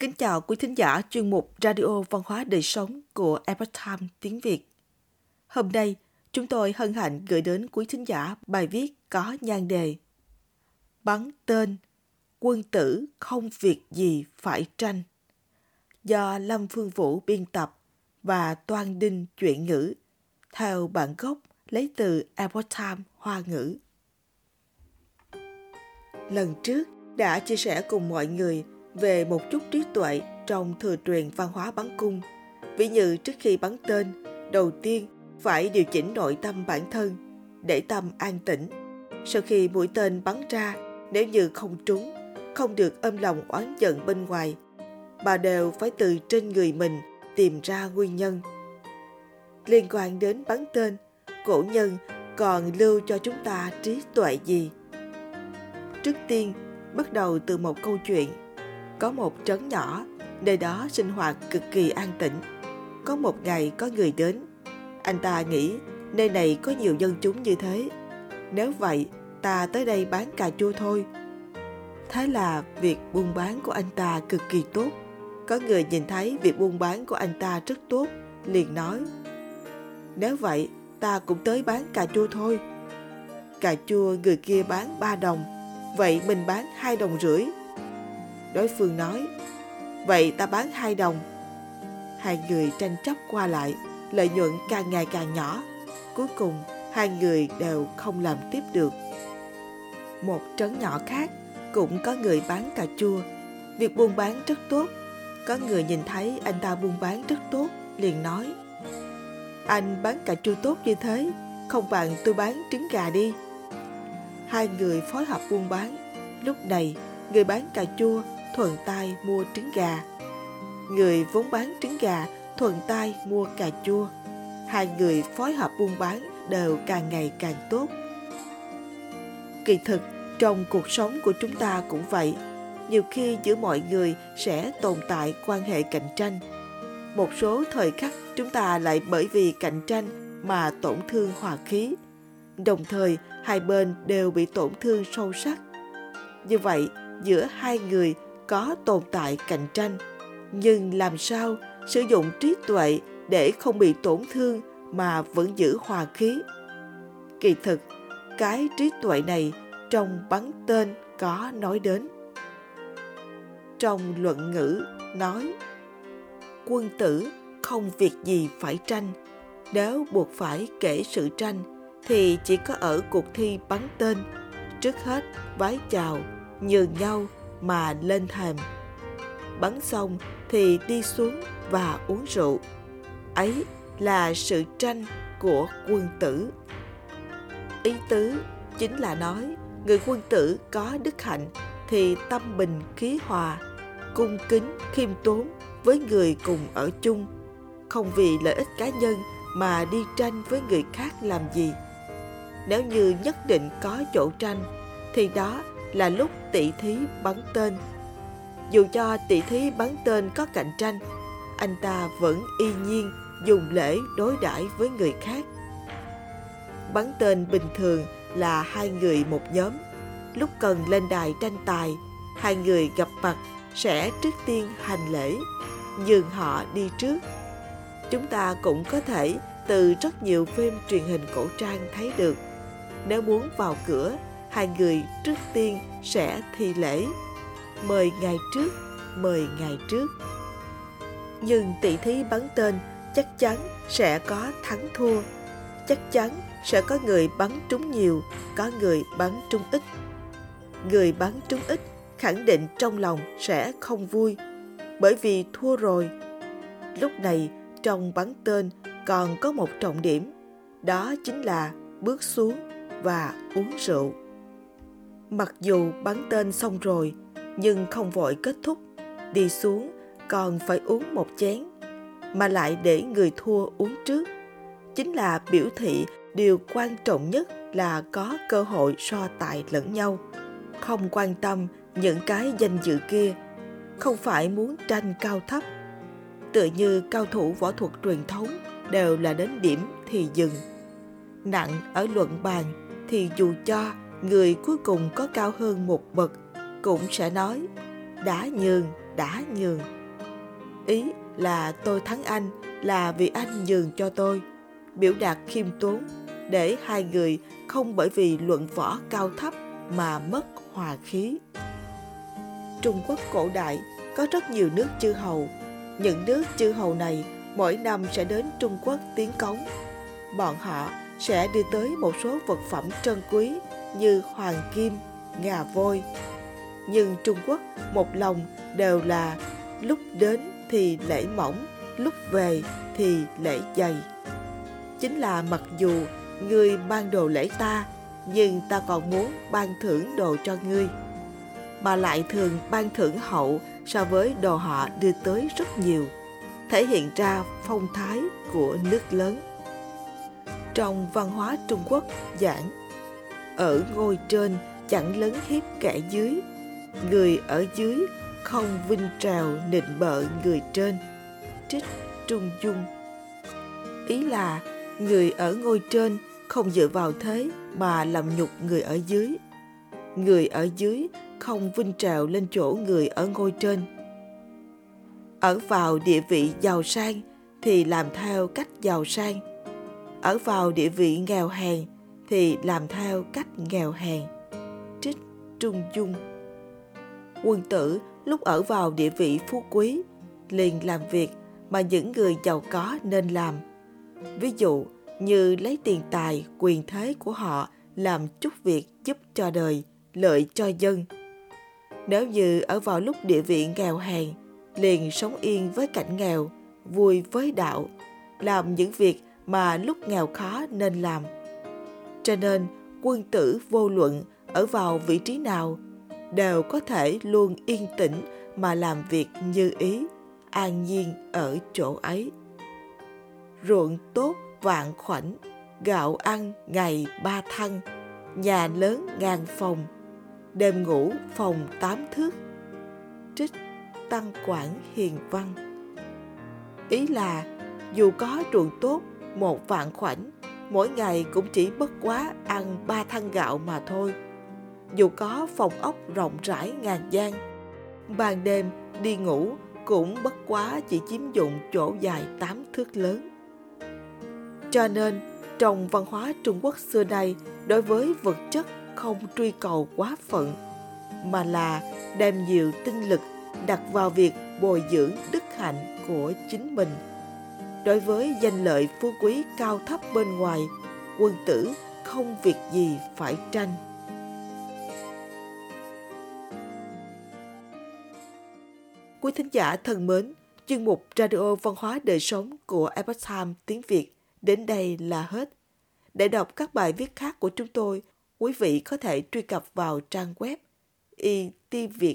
Kính chào quý thính giả chuyên mục Radio Văn hóa Đời Sống của Epoch Times tiếng Việt. Hôm nay, chúng tôi hân hạnh gửi đến quý thính giả bài viết có nhan đề Bắn tên, quân tử không việc gì phải tranh do Lâm Phương Vũ biên tập và Toan Đinh chuyển ngữ theo bản gốc lấy từ Epoch Times Hoa ngữ. Lần trước đã chia sẻ cùng mọi người về một chút trí tuệ trong thừa truyền văn hóa bắn cung. Ví như trước khi bắn tên, đầu tiên phải điều chỉnh nội tâm bản thân để tâm an tĩnh. Sau khi mũi tên bắn ra, nếu như không trúng, không được âm lòng oán giận bên ngoài, mà đều phải từ trên người mình tìm ra nguyên nhân. Liên quan đến bắn tên, cổ nhân còn lưu cho chúng ta trí tuệ gì? Trước tiên, bắt đầu từ một câu chuyện. Có một trấn nhỏ, nơi đó sinh hoạt cực kỳ an tĩnh. Có một ngày có người đến. Anh ta nghĩ nơi này có nhiều dân chúng như thế. Nếu vậy, ta tới đây bán cà chua thôi. Thế là việc buôn bán của anh ta cực kỳ tốt. Có người nhìn thấy việc buôn bán của anh ta rất tốt, liền nói Nếu vậy, ta cũng tới bán cà chua thôi. Cà chua người kia bán 3 đồng, vậy mình bán 2 đồng rưỡi. Đối phương nói, vậy ta bán 2 đồng. Hai người tranh chấp qua lại, lợi nhuận càng ngày càng nhỏ. Cuối cùng, hai người đều không làm tiếp được. Một trấn nhỏ khác cũng có người bán cà chua. Việc buôn bán rất tốt. Có người nhìn thấy anh ta buôn bán rất tốt, liền nói Anh bán cà chua tốt như thế, không bằng tôi bán trứng gà đi. Hai người phối hợp buôn bán. Lúc này, người bán cà chua thuận tay mua trứng gà. Người vốn bán trứng gà thuận tay mua cà chua. Hai người phối hợp buôn bán đều càng ngày càng tốt. Kỳ thực, trong cuộc sống của chúng ta cũng vậy. Nhiều khi giữa mọi người sẽ tồn tại quan hệ cạnh tranh. Một số thời khắc chúng ta lại bởi vì cạnh tranh mà tổn thương hòa khí. Đồng thời, hai bên đều bị tổn thương sâu sắc. Như vậy, giữa hai người có tồn tại cạnh tranh, nhưng làm sao sử dụng trí tuệ để không bị tổn thương mà vẫn giữ hòa khí. Kỳ thực, cái trí tuệ này trong bắn tên có nói đến. Trong luận ngữ nói quân tử không việc gì phải tranh nếu buộc phải kể sự tranh thì chỉ có ở cuộc thi bắn tên trước hết vái chào nhường nhau mà lên thềm. Bắn xong thì đi xuống và uống rượu. Ấy là sự tranh của quân tử. Ý tứ chính là nói, người quân tử có đức hạnh thì tâm bình khí hòa, cung kính khiêm tốn với người cùng ở chung. Không vì lợi ích cá nhân mà đi tranh với người khác làm gì. Nếu như nhất định có chỗ tranh, thì đó là lúc tỷ thí bắn tên. Dù cho tỷ thí bắn tên có cạnh tranh, anh ta vẫn y nhiên dùng lễ đối đãi với người khác. Bắn tên bình thường là hai người một nhóm. Lúc cần lên đài tranh tài, hai người gặp mặt sẽ trước tiên hành lễ, nhường họ đi trước. Chúng ta cũng có thể từ rất nhiều phim truyền hình cổ trang thấy được. Nếu muốn vào cửa hai người trước tiên sẽ thi lễ. Mời ngày trước, mời ngày trước. Nhưng tỷ thí bắn tên chắc chắn sẽ có thắng thua. Chắc chắn sẽ có người bắn trúng nhiều, có người bắn trúng ít. Người bắn trúng ít khẳng định trong lòng sẽ không vui, bởi vì thua rồi. Lúc này, trong bắn tên còn có một trọng điểm, đó chính là bước xuống và uống rượu mặc dù bắn tên xong rồi, nhưng không vội kết thúc. Đi xuống, còn phải uống một chén, mà lại để người thua uống trước. Chính là biểu thị điều quan trọng nhất là có cơ hội so tài lẫn nhau. Không quan tâm những cái danh dự kia, không phải muốn tranh cao thấp. Tựa như cao thủ võ thuật truyền thống đều là đến điểm thì dừng. Nặng ở luận bàn thì dù cho người cuối cùng có cao hơn một bậc cũng sẽ nói đã nhường đã nhường. Ý là tôi thắng anh là vì anh nhường cho tôi, biểu đạt khiêm tốn để hai người không bởi vì luận võ cao thấp mà mất hòa khí. Trung Quốc cổ đại có rất nhiều nước chư hầu. Những nước chư hầu này mỗi năm sẽ đến Trung Quốc tiến cống. Bọn họ sẽ đưa tới một số vật phẩm trân quý như hoàng kim, ngà voi. Nhưng Trung Quốc một lòng đều là lúc đến thì lễ mỏng, lúc về thì lễ dày. Chính là mặc dù người mang đồ lễ ta, nhưng ta còn muốn ban thưởng đồ cho ngươi. Mà lại thường ban thưởng hậu so với đồ họ đưa tới rất nhiều, thể hiện ra phong thái của nước lớn. Trong văn hóa Trung Quốc giảng, ở ngôi trên chẳng lấn hiếp kẻ dưới, người ở dưới không vinh trào nịnh bợ người trên. Trích Trung Dung Ý là người ở ngôi trên không dựa vào thế mà làm nhục người ở dưới. Người ở dưới không vinh trào lên chỗ người ở ngôi trên. Ở vào địa vị giàu sang thì làm theo cách giàu sang. Ở vào địa vị nghèo hèn thì làm theo cách nghèo hèn. Trích Trung Dung Quân tử lúc ở vào địa vị phú quý liền làm việc mà những người giàu có nên làm. Ví dụ như lấy tiền tài, quyền thế của họ làm chút việc giúp cho đời, lợi cho dân. Nếu như ở vào lúc địa vị nghèo hèn, liền sống yên với cảnh nghèo, vui với đạo, làm những việc mà lúc nghèo khó nên làm. Cho nên, quân tử vô luận ở vào vị trí nào đều có thể luôn yên tĩnh mà làm việc như ý, an nhiên ở chỗ ấy. Ruộng tốt vạn khoảnh, gạo ăn ngày ba thăng, nhà lớn ngàn phòng, đêm ngủ phòng tám thước. Trích Tăng Quảng Hiền Văn Ý là dù có ruộng tốt một vạn khoảnh, mỗi ngày cũng chỉ bất quá ăn ba thăng gạo mà thôi. Dù có phòng ốc rộng rãi ngàn gian, ban đêm đi ngủ cũng bất quá chỉ chiếm dụng chỗ dài tám thước lớn. Cho nên, trong văn hóa Trung Quốc xưa nay, đối với vật chất không truy cầu quá phận, mà là đem nhiều tinh lực đặt vào việc bồi dưỡng đức hạnh của chính mình. Đối với danh lợi phú quý cao thấp bên ngoài, quân tử không việc gì phải tranh. Quý thính giả thân mến, chuyên mục Radio Văn hóa Đời Sống của Epoch time tiếng Việt Đến đây là hết. Để đọc các bài viết khác của chúng tôi, quý vị có thể truy cập vào trang web itviet.com.